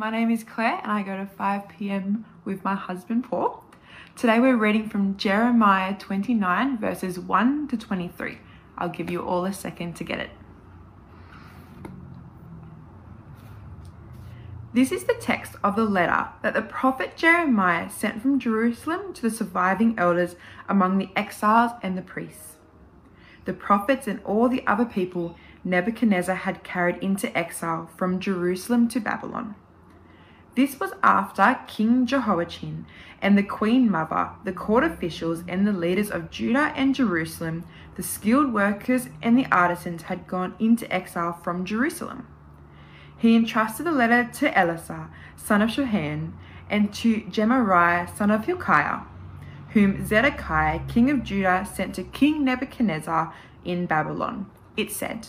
My name is Claire and I go to 5 pm with my husband Paul. Today we're reading from Jeremiah 29 verses 1 to 23. I'll give you all a second to get it. This is the text of the letter that the prophet Jeremiah sent from Jerusalem to the surviving elders among the exiles and the priests. The prophets and all the other people Nebuchadnezzar had carried into exile from Jerusalem to Babylon. This was after King Jehoiachin and the queen mother, the court officials, and the leaders of Judah and Jerusalem, the skilled workers and the artisans had gone into exile from Jerusalem. He entrusted the letter to Elasah, son of Shaphan, and to Gemariah, son of Hilkiah, whom Zedekiah, king of Judah, sent to King Nebuchadnezzar in Babylon. It said,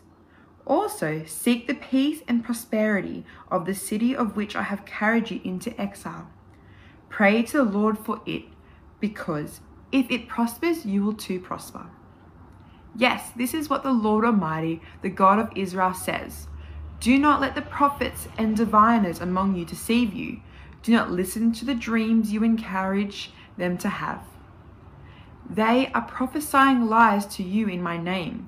Also, seek the peace and prosperity of the city of which I have carried you into exile. Pray to the Lord for it, because if it prospers, you will too prosper. Yes, this is what the Lord Almighty, the God of Israel, says. Do not let the prophets and diviners among you deceive you. Do not listen to the dreams you encourage them to have. They are prophesying lies to you in my name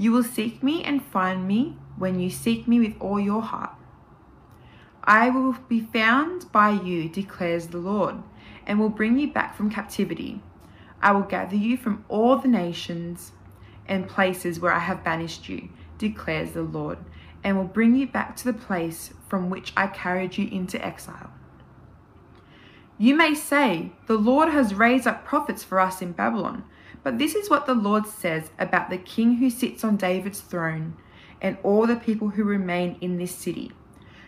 You will seek me and find me when you seek me with all your heart. I will be found by you, declares the Lord, and will bring you back from captivity. I will gather you from all the nations and places where I have banished you, declares the Lord, and will bring you back to the place from which I carried you into exile. You may say, The Lord has raised up prophets for us in Babylon but this is what the Lord says about the king who sits on David's throne and all the people who remain in this city,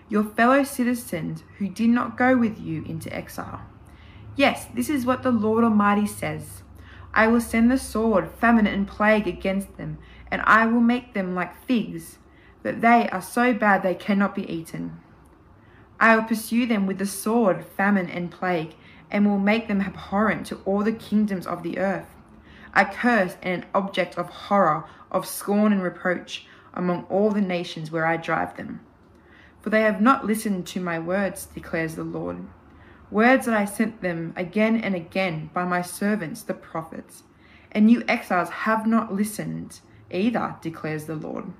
your fellow citizens who did not go with you into exile. Yes, this is what the Lord Almighty says. I will send the sword, famine, and plague against them, and I will make them like figs, that they are so bad they cannot be eaten. I will pursue them with the sword, famine, and plague, and will make them abhorrent to all the kingdoms of the earth a curse and an object of horror, of scorn and reproach among all the nations where I drive them. For they have not listened to my words, declares the Lord. Words that I sent them again and again by my servants, the prophets. And you exiles have not listened either, declares the Lord.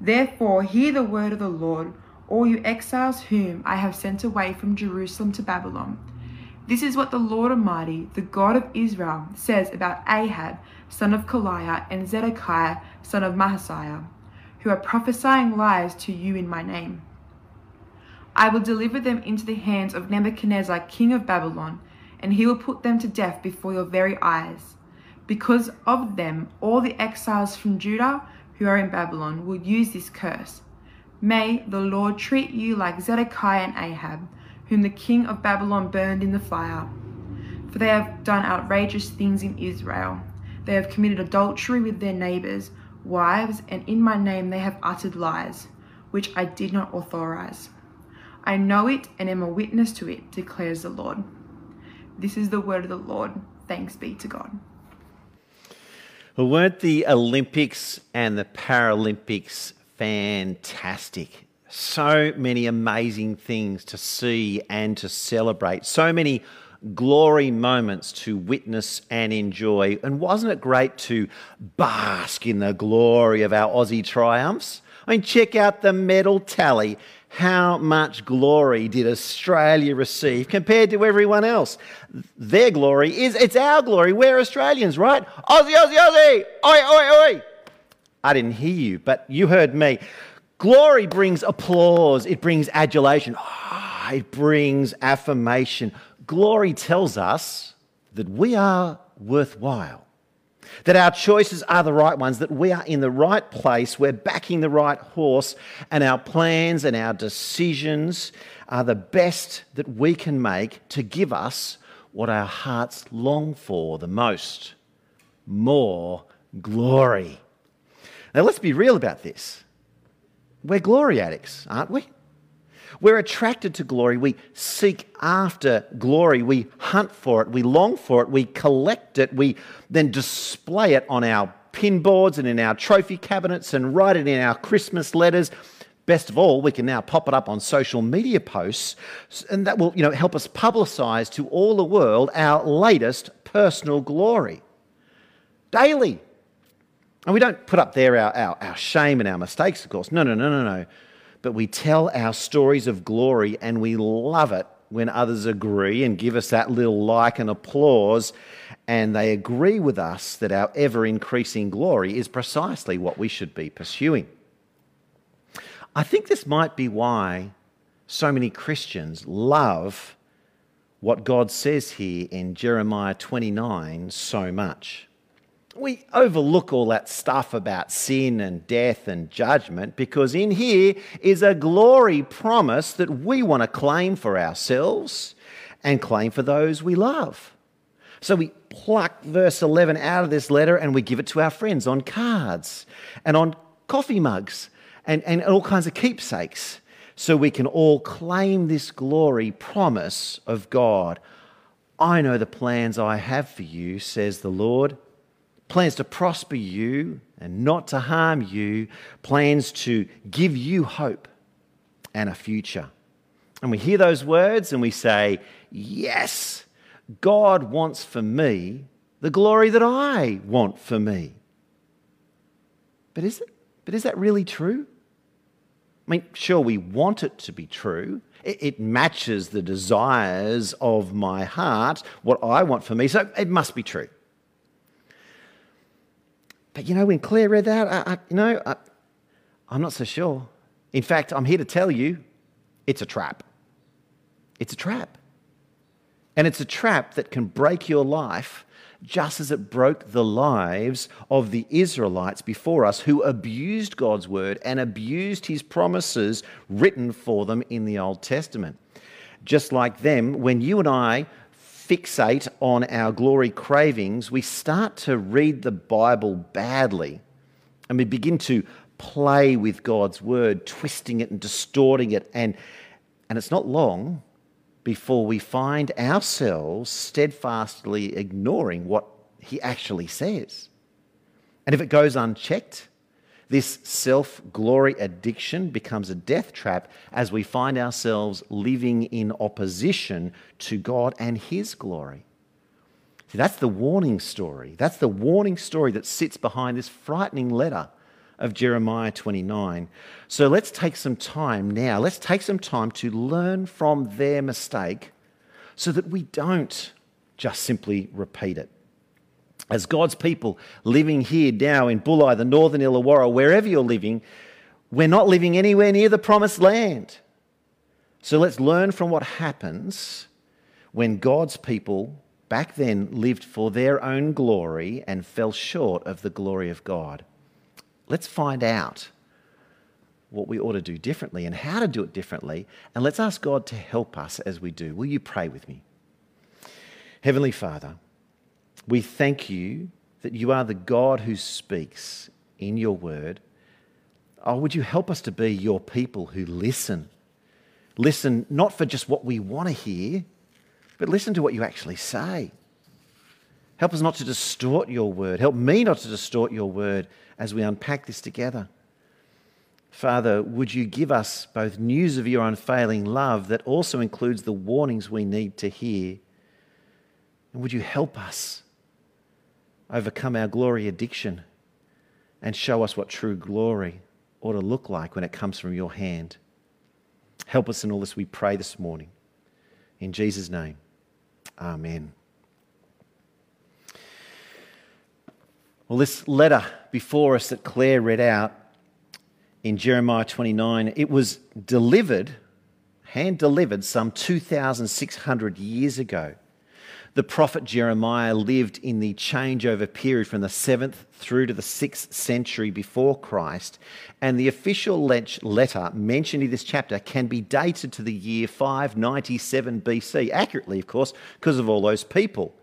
Therefore, hear the word of the Lord, all you exiles whom I have sent away from Jerusalem to Babylon. This is what the Lord Almighty, the God of Israel, says about Ahab, son of Kolaiah, and Zedekiah, son of Maaseiah, who are prophesying lies to you in my name. I will deliver them into the hands of Nebuchadnezzar, king of Babylon, and he will put them to death before your very eyes. Because of them, all the exiles from Judah who are in Babylon will use this curse. May the Lord treat you like Zedekiah and Ahab whom the king of Babylon burned in the fire. For they have done outrageous things in Israel. They have committed adultery with their neighbors' wives, and in my name they have uttered lies, which I did not authorize. I know it and am a witness to it, declares the Lord. This is the word of the Lord. Thanks be to God. Well, weren't the Olympics and the Paralympics fantastic? So many amazing things to see and to celebrate, so many glory moments to witness and enjoy. And wasn't it great to bask in the glory of our Aussie triumphs? I mean, check out the medal tally. How much glory did Australia receive compared to everyone else? Their glory is, it's our glory. We're Australians, right? Aussie, Aussie, Aussie! Oi, oi, oi! I didn't hear you, but you heard me. Glory brings applause, it brings adulation, oh, it brings affirmation. Glory tells us that we are worthwhile that our choices are the right ones, that we are in the right place, we're backing the right horse, and our plans and our decisions are the best that we can make to give us what our hearts long for the most more glory. Now, let's be real about this. We're glory addicts, aren't we? We're attracted to glory. We seek after glory. We hunt for it. We long for it. We collect it. We then display it on our pin boards and in our trophy cabinets and write it in our Christmas letters. Best of all, we can now pop it up on social media posts, and that will you know, help us publicize to all the world our latest personal glory. Daily. And we don't put up there our, our, our shame and our mistakes, of course. No, no, no, no, no but we tell our stories of glory and we love it when others agree and give us that little like and applause, and they agree with us that our ever increasing glory is precisely what we should be pursuing. I think this might be why so many Christians love what God says here in Jeremiah 29 so much we overlook all that stuff about sin and death and judgment because in here is a glory promise that we want to claim for ourselves and claim for those we love. So we pluck verse 11 out of this letter and we give it to our friends on cards and on coffee mugs and, and all kinds of keepsakes so we can all claim this glory promise of God. I know the plans I have for you, says the Lord plans to prosper you and not to harm you, plans to give you hope and a future. And we hear those words and we say, Yes, God wants for me the glory that I want for me. But is it? But is that really true? I mean, sure, we want it to be true. It, it matches the desires of my heart, what I want for me, so it must be true. But you know, when Claire read that, I, I, you know, I, I'm not so sure. In fact, I'm here to tell you it's a trap. It's a trap. And it's a trap that can break your life just as it broke the lives of the Israelites before us who abused God's word and abused his promises written for them in the Old Testament. Just like them, when you and I fixate on our glory cravings, we start to read the Bible badly and we begin to play with God's word, twisting it and distorting it. And, and it's not long before we find ourselves steadfastly ignoring what He actually says. And if it goes unchecked, this self glory addiction becomes a death trap as we find ourselves living in opposition to God and His glory. See, that's the warning story. That's the warning story that sits behind this frightening letter of Jeremiah 29. So let's take some time now. Let's take some time to learn from their mistake so that we don't just simply repeat it as God's people living here now in Bulli, the northern Illawarra, wherever you're living, we're not living anywhere near the promised land. So let's learn from what happens when God's people back then lived for their own glory and fell short of the glory of God. Let's find out what we ought to do differently and how to do it differently, and let's ask God to help us as we do. Will you pray with me? Heavenly Father, we thank you that you are the God who speaks in your word. Oh, would you help us to be your people who listen? Listen not for just what we want to hear, but listen to what you actually say. Help us not to distort your word. Help me not to distort your word as we unpack this together. Father, would you give us both news of your unfailing love that also includes the warnings we need to hear? And would you help us overcome our glory addiction and show us what true glory ought to look like when it comes from your hand. Help us in all this, we pray this morning. In Jesus' name, amen. Well, this letter before us that Claire read out in Jeremiah 29, it was delivered, hand delivered, some 2,600 years ago the prophet Jeremiah lived in the changeover period from the 7th through to the 6th century before Christ, and the official letter mentioned in this chapter can be dated to the year 597 BC, accurately, of course, because of all those people.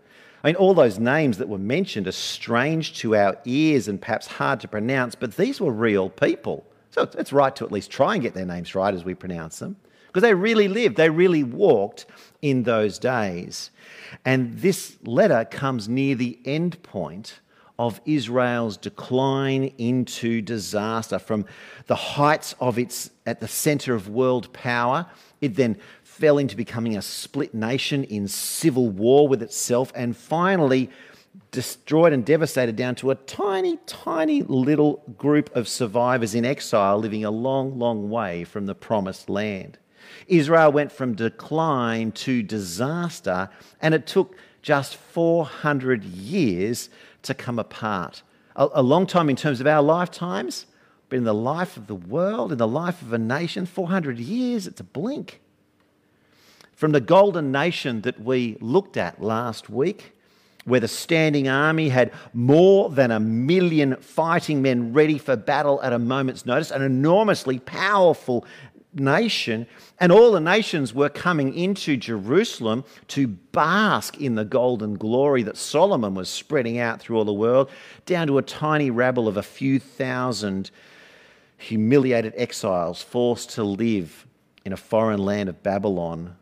I mean, all those names that were mentioned are strange to our ears and perhaps hard to pronounce, but these were real people. So it's right to at least try and get their names right as we pronounce them, because they really lived, they really walked in those days. And this letter comes near the end point of Israel's decline into disaster. From the heights of its at the center of world power, it then fell into becoming a split nation in civil war with itself, and finally destroyed and devastated down to a tiny, tiny little group of survivors in exile living a long, long way from the promised land. Israel went from decline to disaster, and it took just 400 years to come apart. A, a, long time in terms of our lifetimes, but in the life of the world, in the life of a nation, 400 years, it's a blink. From the golden nation that we looked at last week, where the standing army had more than a million fighting men ready for battle at a moment's notice, an enormously powerful nation, and all the nations were coming into Jerusalem to bask in the golden glory that Solomon was spreading out through all the world, down to a tiny rabble of a few thousand humiliated exiles forced to live in a foreign land of Babylon,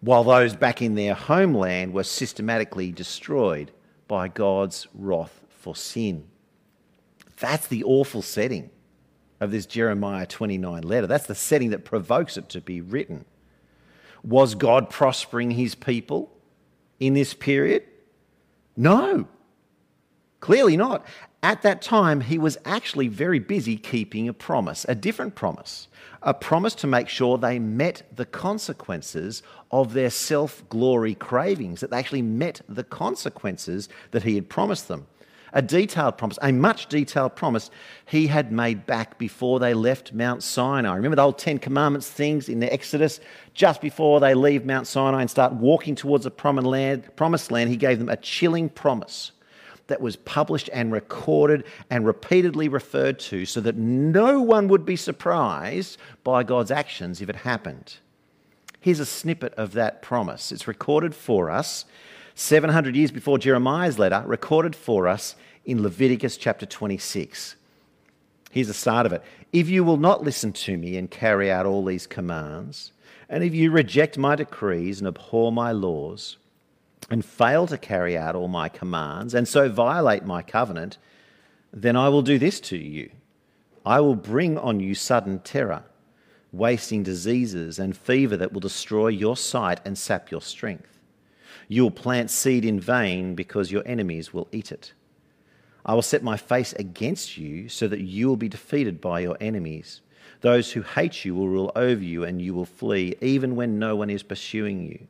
while those back in their homeland were systematically destroyed by God's wrath for sin. That's the awful setting of this Jeremiah 29 letter. That's the setting that provokes it to be written. Was God prospering his people in this period? No, clearly not. At that time, he was actually very busy keeping a promise, a different promise, a promise to make sure they met the consequences of their self glory cravings, that they actually met the consequences that he had promised them a detailed promise, a much detailed promise he had made back before they left Mount Sinai. Remember the old Ten Commandments things in the Exodus? Just before they leave Mount Sinai and start walking towards the promised land, he gave them a chilling promise that was published and recorded and repeatedly referred to so that no one would be surprised by God's actions if it happened. Here's a snippet of that promise. It's recorded for us 700 years before Jeremiah's letter, recorded for us in Leviticus chapter 26. Here's the start of it. If you will not listen to me and carry out all these commands, and if you reject my decrees and abhor my laws, and fail to carry out all my commands, and so violate my covenant, then I will do this to you. I will bring on you sudden terror, wasting diseases, and fever that will destroy your sight and sap your strength. You will plant seed in vain because your enemies will eat it. I will set my face against you so that you will be defeated by your enemies. Those who hate you will rule over you and you will flee, even when no one is pursuing you.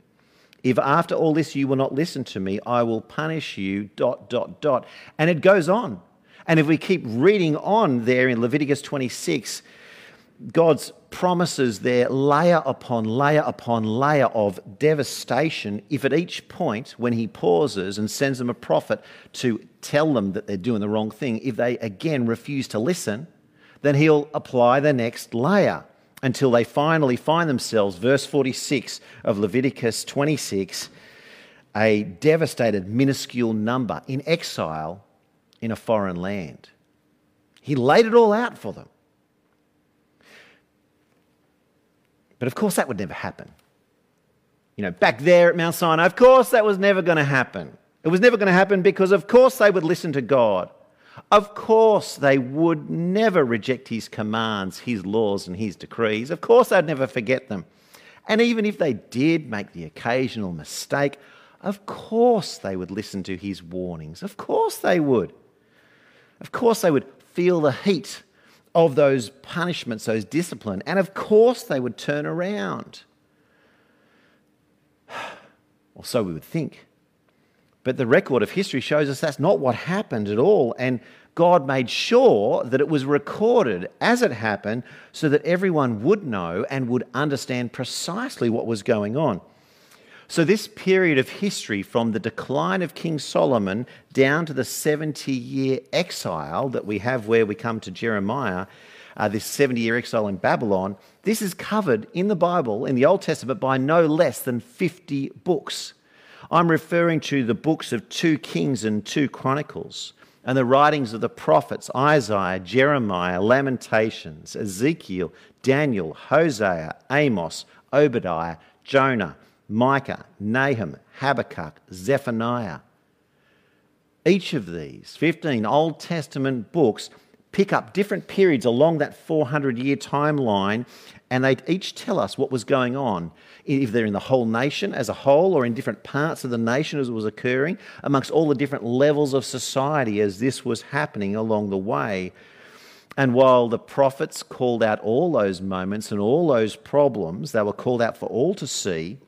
If after all this you will not listen to me, I will punish you, dot, dot, dot. And it goes on. And if we keep reading on there in Leviticus 26, God's promises there layer upon layer upon layer of devastation. If at each point, when he pauses and sends them a prophet to tell them that they're doing the wrong thing, if they again refuse to listen, then he'll apply the next layer until they finally find themselves, verse 46 of Leviticus 26, a devastated, minuscule number in exile in a foreign land. He laid it all out for them. But of course, that would never happen. You know, back there at Mount Sinai, of course, that was never going to happen. It was never going to happen because, of course, they would listen to God. Of course, they would never reject his commands, his laws, and his decrees. Of course, they'd never forget them. And even if they did make the occasional mistake, of course they would listen to his warnings. Of course they would. Of course they would feel the heat of those punishments, those discipline, and of course they would turn around. Or so we would think. But the record of history shows us that's not what happened at all. And God made sure that it was recorded as it happened so that everyone would know and would understand precisely what was going on. So, this period of history from the decline of King Solomon down to the 70 year exile that we have where we come to Jeremiah, uh, this 70 year exile in Babylon, this is covered in the Bible, in the Old Testament, by no less than 50 books. I'm referring to the books of 2 Kings and 2 Chronicles and the writings of the prophets Isaiah, Jeremiah, Lamentations, Ezekiel, Daniel, Hosea, Amos, Obadiah, Jonah, Micah, Nahum, Habakkuk, Zephaniah. Each of these 15 Old Testament books pick up different periods along that 400 year timeline and they each tell us what was going on, if they're in the whole nation as a whole or in different parts of the nation as it was occurring, amongst all the different levels of society as this was happening along the way. And while the prophets called out all those moments and all those problems, they were called out for all to see,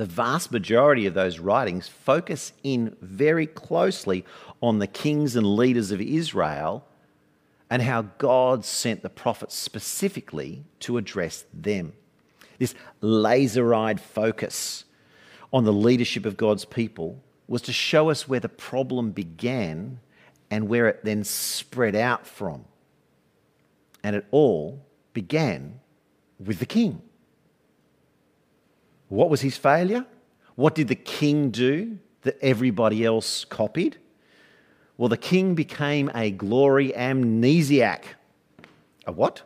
the vast majority of those writings focus in very closely on the kings and leaders of Israel and how God sent the prophets specifically to address them. This laser eyed focus on the leadership of God's people was to show us where the problem began and where it then spread out from. And it all began with the king. What was his failure? What did the king do that everybody else copied? Well, the king became a glory amnesiac. A what?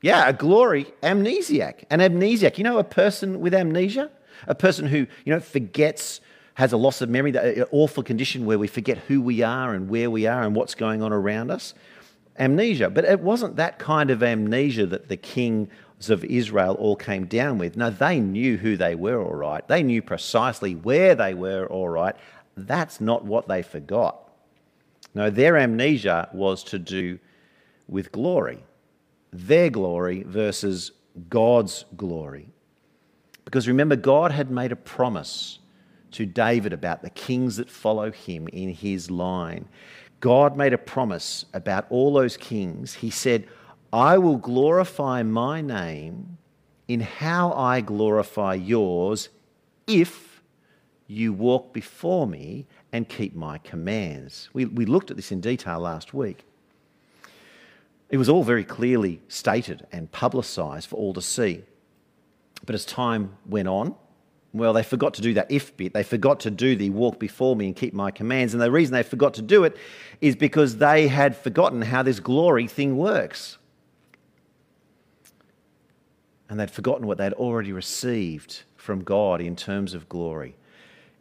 Yeah, a glory amnesiac. An amnesiac. You know, a person with amnesia? A person who, you know, forgets, has a loss of memory, that uh, awful condition where we forget who we are and where we are and what's going on around us. Amnesia. But it wasn't that kind of amnesia that the kings of Israel all came down with. No, they knew who they were all right. They knew precisely where they were all right. That's not what they forgot. No, their amnesia was to do with glory, their glory versus God's glory. Because remember, God had made a promise to David about the kings that follow him in his line. God made a promise about all those kings. He said, I will glorify my name in how I glorify yours if you walk before me and keep my commands. We, we looked at this in detail last week. It was all very clearly stated and publicised for all to see. But as time went on, well, they forgot to do that if bit. They forgot to do the walk before me and keep my commands. And the reason they forgot to do it is because they had forgotten how this glory thing works. And they'd forgotten what they'd already received from God in terms of glory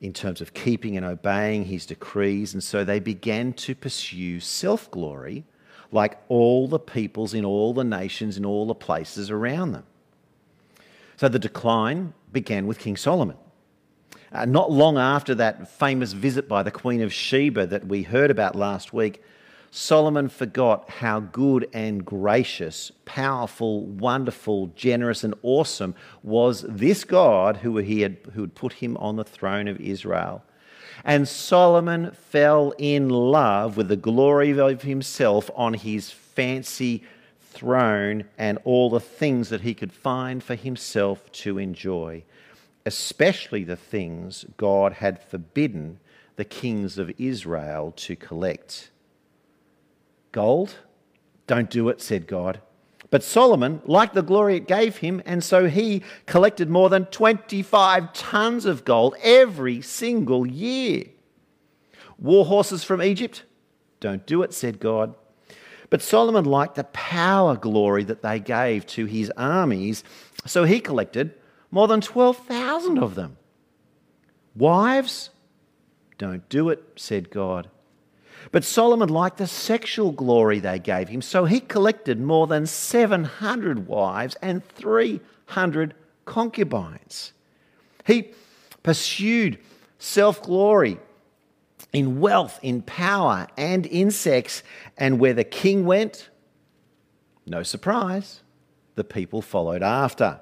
in terms of keeping and obeying his decrees. And so they began to pursue self glory like all the peoples in all the nations in all the places around them. So the decline began with King Solomon. Uh, not long after that famous visit by the Queen of Sheba that we heard about last week, Solomon forgot how good and gracious, powerful, wonderful, generous, and awesome was this God who, he had, who had put him on the throne of Israel. And Solomon fell in love with the glory of himself on his fancy throne and all the things that he could find for himself to enjoy, especially the things God had forbidden the kings of Israel to collect. Gold? Don't do it, said God. But Solomon liked the glory it gave him, and so he collected more than 25 tons of gold every single year. War horses from Egypt? Don't do it, said God. But Solomon liked the power glory that they gave to his armies, so he collected more than 12,000 of them. Wives? Don't do it, said God. But Solomon liked the sexual glory they gave him, so he collected more than 700 wives and 300 concubines. He pursued self glory in wealth, in power, and in sex, and where the king went, No surprise, the people followed after.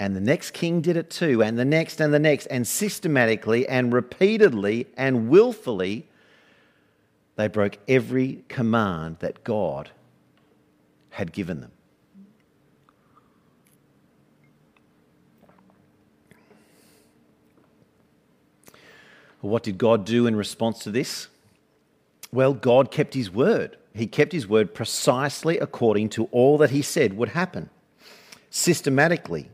And the next king did it too, and the next and the next, and systematically and repeatedly and willfully, they broke every command that God had given them. What did God do in response to this? Well, God kept his word. He kept his word precisely according to all that he said would happen. Systematically,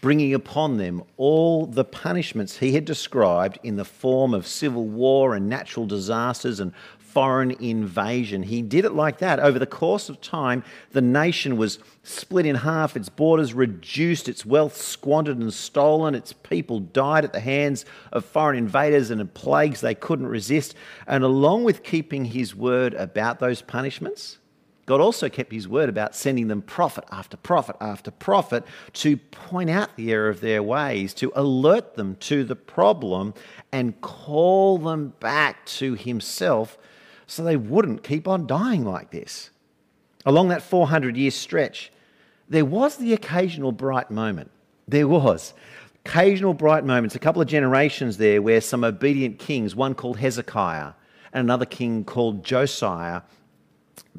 bringing upon them all the punishments he had described in the form of civil war and natural disasters and foreign invasion. He did it like that. Over the course of time, the nation was split in half, its borders reduced, its wealth squandered and stolen, its people died at the hands of foreign invaders and plagues they couldn't resist. And along with keeping his word about those punishments, God also kept his word about sending them prophet after prophet after prophet to point out the error of their ways, to alert them to the problem, and call them back to himself so they wouldn't keep on dying like this. Along that 400 year stretch, there was the occasional bright moment. There was. Occasional bright moments, a couple of generations there where some obedient kings, one called Hezekiah and another king called Josiah,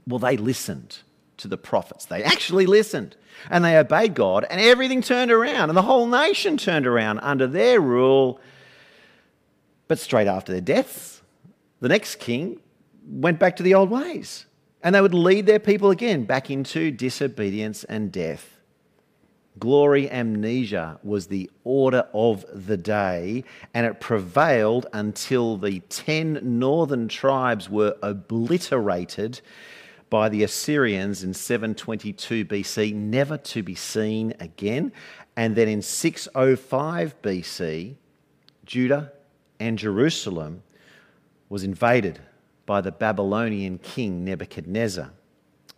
well, they listened to the prophets. They actually listened and they obeyed God, and everything turned around, and the whole nation turned around under their rule. But straight after their deaths, the next king went back to the old ways. And they would lead their people again back into disobedience and death. Glory amnesia was the order of the day, and it prevailed until the ten northern tribes were obliterated by the Assyrians in 722 BC, never to be seen again. And then in 605 BC, Judah and Jerusalem was invaded by the Babylonian king Nebuchadnezzar,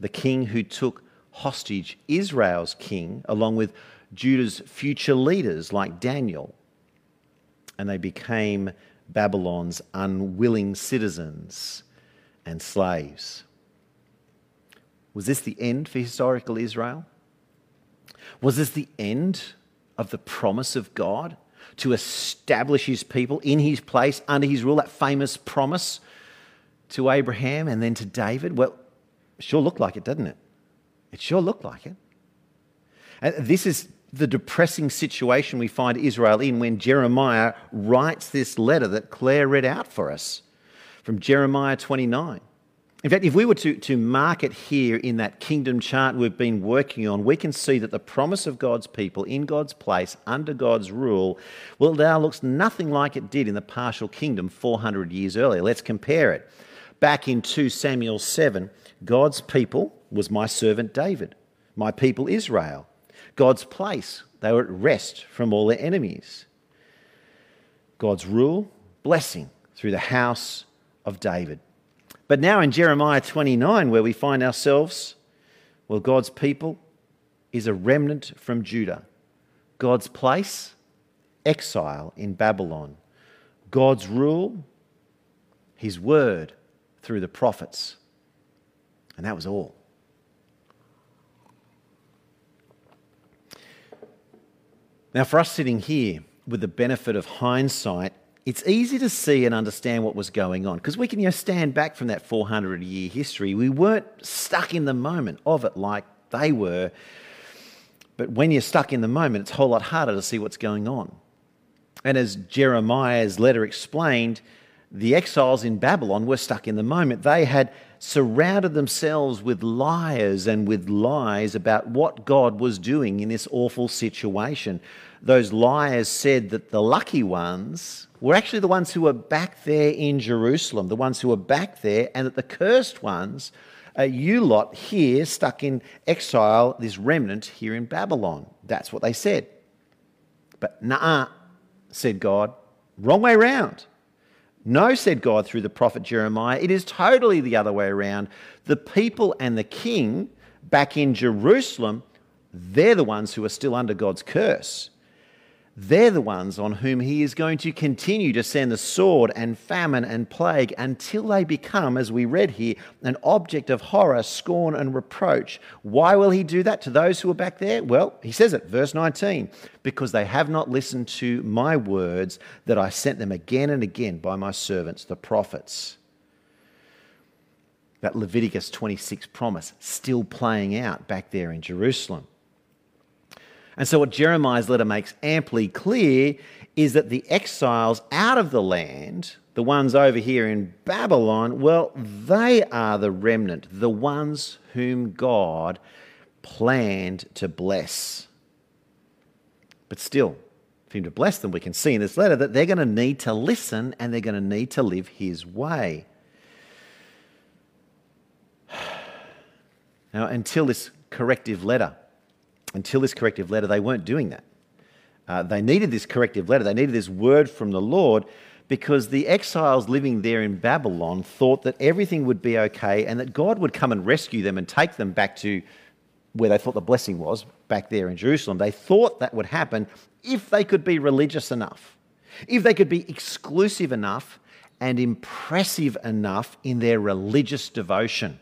the king who took hostage Israel's king along with Judah's future leaders like Daniel. And they became Babylon's unwilling citizens and slaves. Was this the end for historical Israel? Was this the end of the promise of God to establish his people in his place under his rule? That famous promise to Abraham and then to David? Well, it sure looked like it, doesn't it? It sure looked like it. And this is the depressing situation we find Israel in when Jeremiah writes this letter that Claire read out for us from Jeremiah 29. In fact, if we were to, to mark it here in that kingdom chart we've been working on, we can see that the promise of God's people in God's place, under God's rule, well, now looks nothing like it did in the partial kingdom 400 years earlier. Let's compare it back in 2 Samuel 7, God's people was my servant David, my people Israel. God's place, they were at rest from all their enemies. God's rule, blessing through the house of David. But now in Jeremiah 29, where we find ourselves, well, God's people is a remnant from Judah. God's place, exile in Babylon. God's rule, his word, through the prophets. And that was all. Now, for us sitting here with the benefit of hindsight, it's easy to see and understand what was going on because we can you know, stand back from that 400 year history. We weren't stuck in the moment of it like they were. But when you're stuck in the moment, it's a whole lot harder to see what's going on. And as Jeremiah's letter explained, the exiles in Babylon were stuck in the moment. They had surrounded themselves with liars and with lies about what God was doing in this awful situation. Those liars said that the lucky ones were actually the ones who were back there in Jerusalem, the ones who were back there, and that the cursed ones, uh, you lot here stuck in exile, this remnant here in Babylon. That's what they said. But nah, said God, wrong way round. No, said God through the prophet Jeremiah, it is totally the other way around. The people and the king back in Jerusalem, they're the ones who are still under God's curse. They're the ones on whom he is going to continue to send the sword and famine and plague until they become, as we read here, an object of horror, scorn, and reproach. Why will he do that to those who are back there? Well, he says it, verse 19, because they have not listened to my words that I sent them again and again by my servants, the prophets. That Leviticus 26 promise still playing out back there in Jerusalem. And so, what Jeremiah's letter makes amply clear is that the exiles out of the land, the ones over here in Babylon, well, they are the remnant, the ones whom God planned to bless. But still, for him to bless them, we can see in this letter that they're going to need to listen and they're going to need to live his way. Now, until this corrective letter, until this corrective letter, they weren't doing that. Uh, they needed this corrective letter, they needed this word from the Lord because the exiles living there in Babylon thought that everything would be okay and that God would come and rescue them and take them back to where they thought the blessing was, back there in Jerusalem. They thought that would happen if they could be religious enough, if they could be exclusive enough and impressive enough in their religious devotion.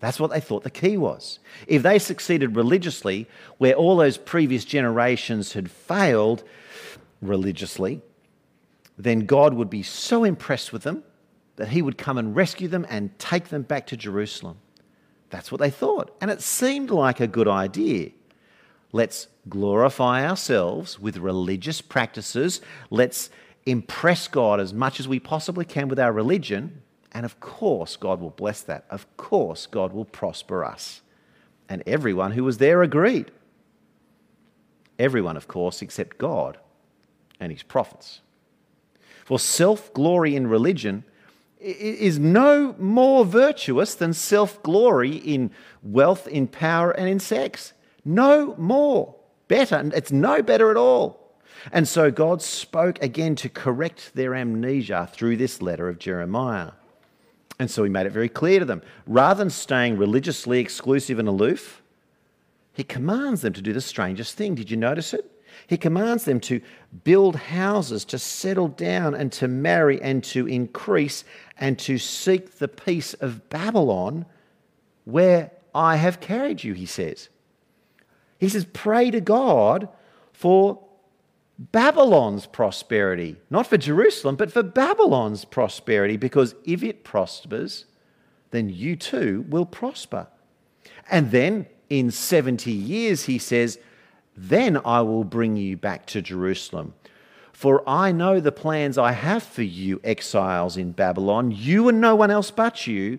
That's what they thought the key was. If they succeeded religiously, where all those previous generations had failed religiously, then God would be so impressed with them that he would come and rescue them and take them back to Jerusalem. That's what they thought. And it seemed like a good idea. Let's glorify ourselves with religious practices. Let's impress God as much as we possibly can with our religion. And of course, God will bless that. Of course, God will prosper us. And everyone who was there agreed. Everyone, of course, except God and his prophets. For self glory in religion is no more virtuous than self glory in wealth, in power, and in sex. No more. Better. It's no better at all. And so God spoke again to correct their amnesia through this letter of Jeremiah. And so he made it very clear to them. Rather than staying religiously exclusive and aloof, he commands them to do the strangest thing. Did you notice it? He commands them to build houses, to settle down, and to marry, and to increase, and to seek the peace of Babylon, where I have carried you, he says. He says, Pray to God for Babylon's prosperity, not for Jerusalem, but for Babylon's prosperity, because if it prospers, then you too will prosper. And then in 70 years, he says, Then I will bring you back to Jerusalem. For I know the plans I have for you, exiles in Babylon, you and no one else but you,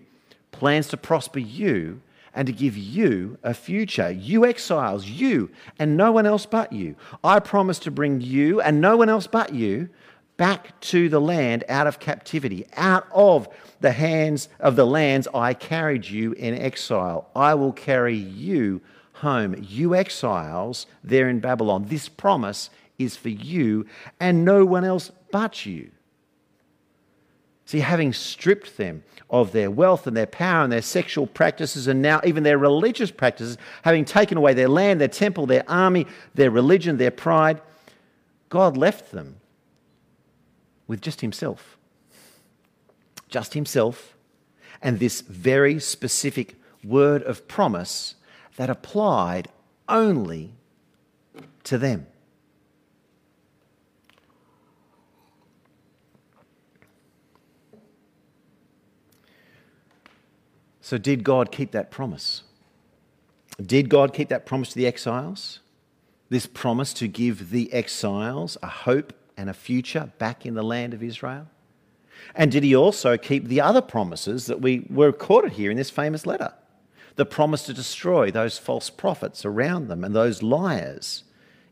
plans to prosper you and to give you a future. You exiles, you and no one else but you. I promise to bring you and no one else but you back to the land out of captivity, out of the hands of the lands I carried you in exile. I will carry you home, you exiles there in Babylon. This promise is for you and no one else but you. See, having stripped them of their wealth and their power and their sexual practices and now even their religious practices, having taken away their land, their temple, their army, their religion, their pride, God left them with just Himself. Just Himself and this very specific word of promise that applied only to them. So, did God keep that promise? Did God keep that promise to the exiles? This promise to give the exiles a hope and a future back in the land of Israel? And did he also keep the other promises that we were recorded here in this famous letter? The promise to destroy those false prophets around them and those liars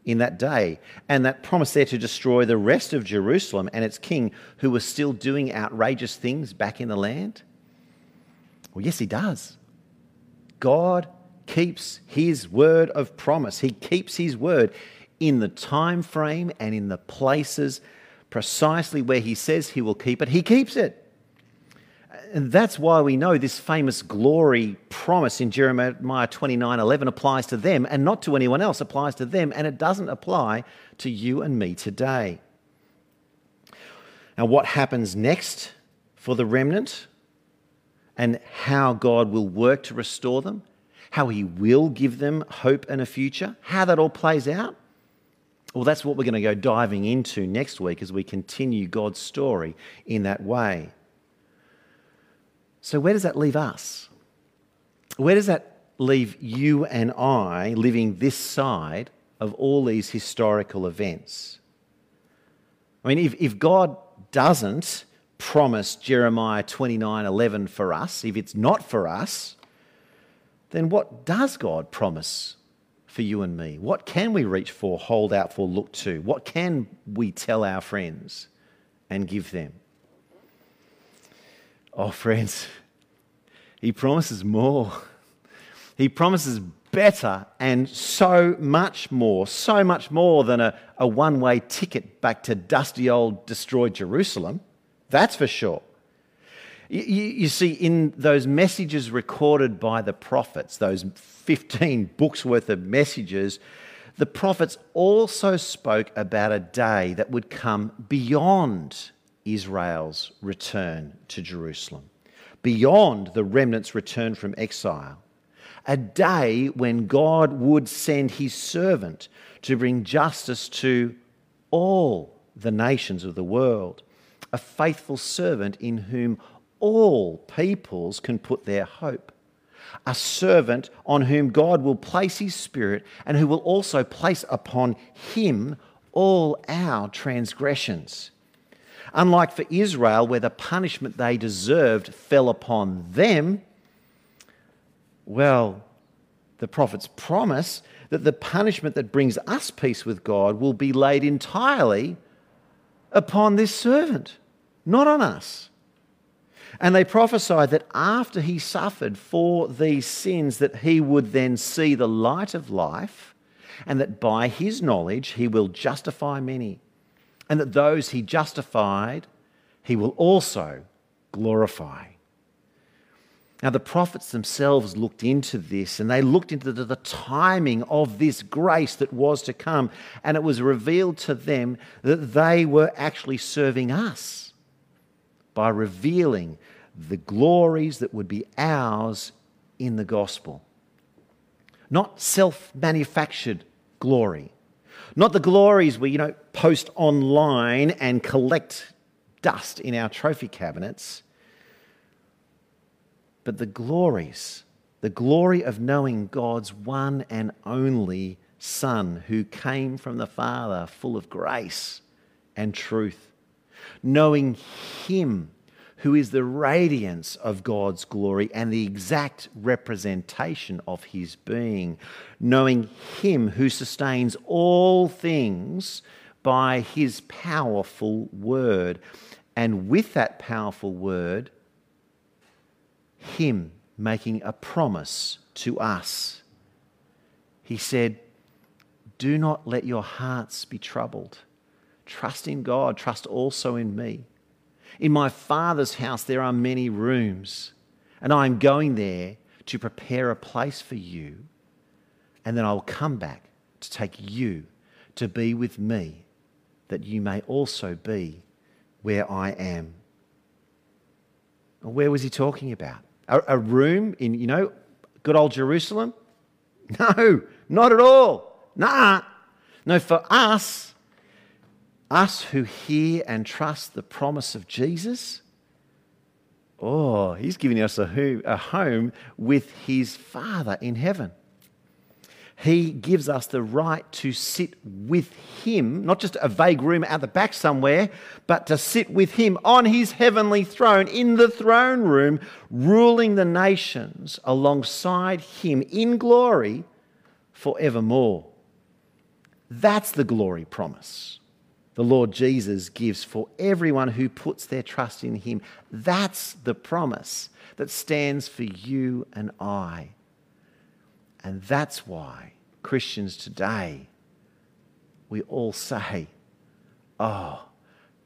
in that day, and that promise there to destroy the rest of Jerusalem and its king who were still doing outrageous things back in the land? Well, yes, he does. God keeps his word of promise. He keeps his word in the time frame and in the places precisely where he says he will keep it. He keeps it. And that's why we know this famous glory promise in Jeremiah 29 11 applies to them and not to anyone else, applies to them, and it doesn't apply to you and me today. Now, what happens next for the remnant and how God will work to restore them, how He will give them hope and a future, how that all plays out? Well, that's what we're going to go diving into next week as we continue God's story in that way. So, where does that leave us? Where does that leave you and I living this side of all these historical events? I mean, if, if God doesn't promise Jeremiah 29 11 for us, if it's not for us, then what does God promise for you and me? What can we reach for, hold out for, look to? What can we tell our friends and give them? Oh, friends, He promises more. He promises better and so much more, so much more than a, a one way ticket back to dusty old destroyed Jerusalem. That's for sure. You, you, see, in those messages recorded by the prophets, those 15 books worth of messages, the prophets also spoke about a day that would come beyond Israel's return to Jerusalem, beyond the remnant's return from exile a day when God would send his servant to bring justice to all the nations of the world, a faithful servant in whom all peoples can put their hope, a servant on whom God will place his spirit and who will also place upon him all our transgressions. Unlike for Israel, where the punishment they deserved fell upon them, well, the prophets promise that the punishment that brings us peace with God will be laid entirely upon this servant, not on us. And they prophesied that after he suffered for these sins, that he would then see the light of life, and that by his knowledge he will justify many, and that those he justified he will also glorify. Now, the prophets themselves looked into this and they looked into the, timing of this grace that was to come, and it was revealed to them that they were actually serving us by revealing the glories that would be ours in the gospel. Not self manufactured glory, not the glories we, you know, post online and collect dust in our trophy cabinets but the glories, the glory of knowing God's one and only Son who came from the Father full of grace and truth. Knowing Him who is the radiance of God's glory and the exact representation of His being. Knowing Him who sustains all things by His powerful word. And with that powerful word, him making a promise to us. He said, Do not let your hearts be troubled. Trust in God, trust also in me. In my Father's house there are many rooms, and I am going there to prepare a place for you, and then I will come back to take you to be with me, that you may also be where I am. Where was he talking about? a, a room in, you know, good old Jerusalem? No, not at all. Nah. No, for us, us who hear and trust the promise of Jesus, oh, he's giving us a, a home with his Father in heaven. He gives us the right to sit with Him, not just a vague room out the back somewhere, but to sit with Him on His heavenly throne, in the throne room, ruling the nations alongside Him in glory forevermore. That's the glory promise the Lord Jesus gives for everyone who puts their trust in Him. That's the promise that stands for you and I. And that's why Christians today, we all say, Oh,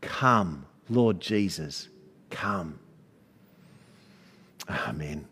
come, Lord Jesus, come. Amen.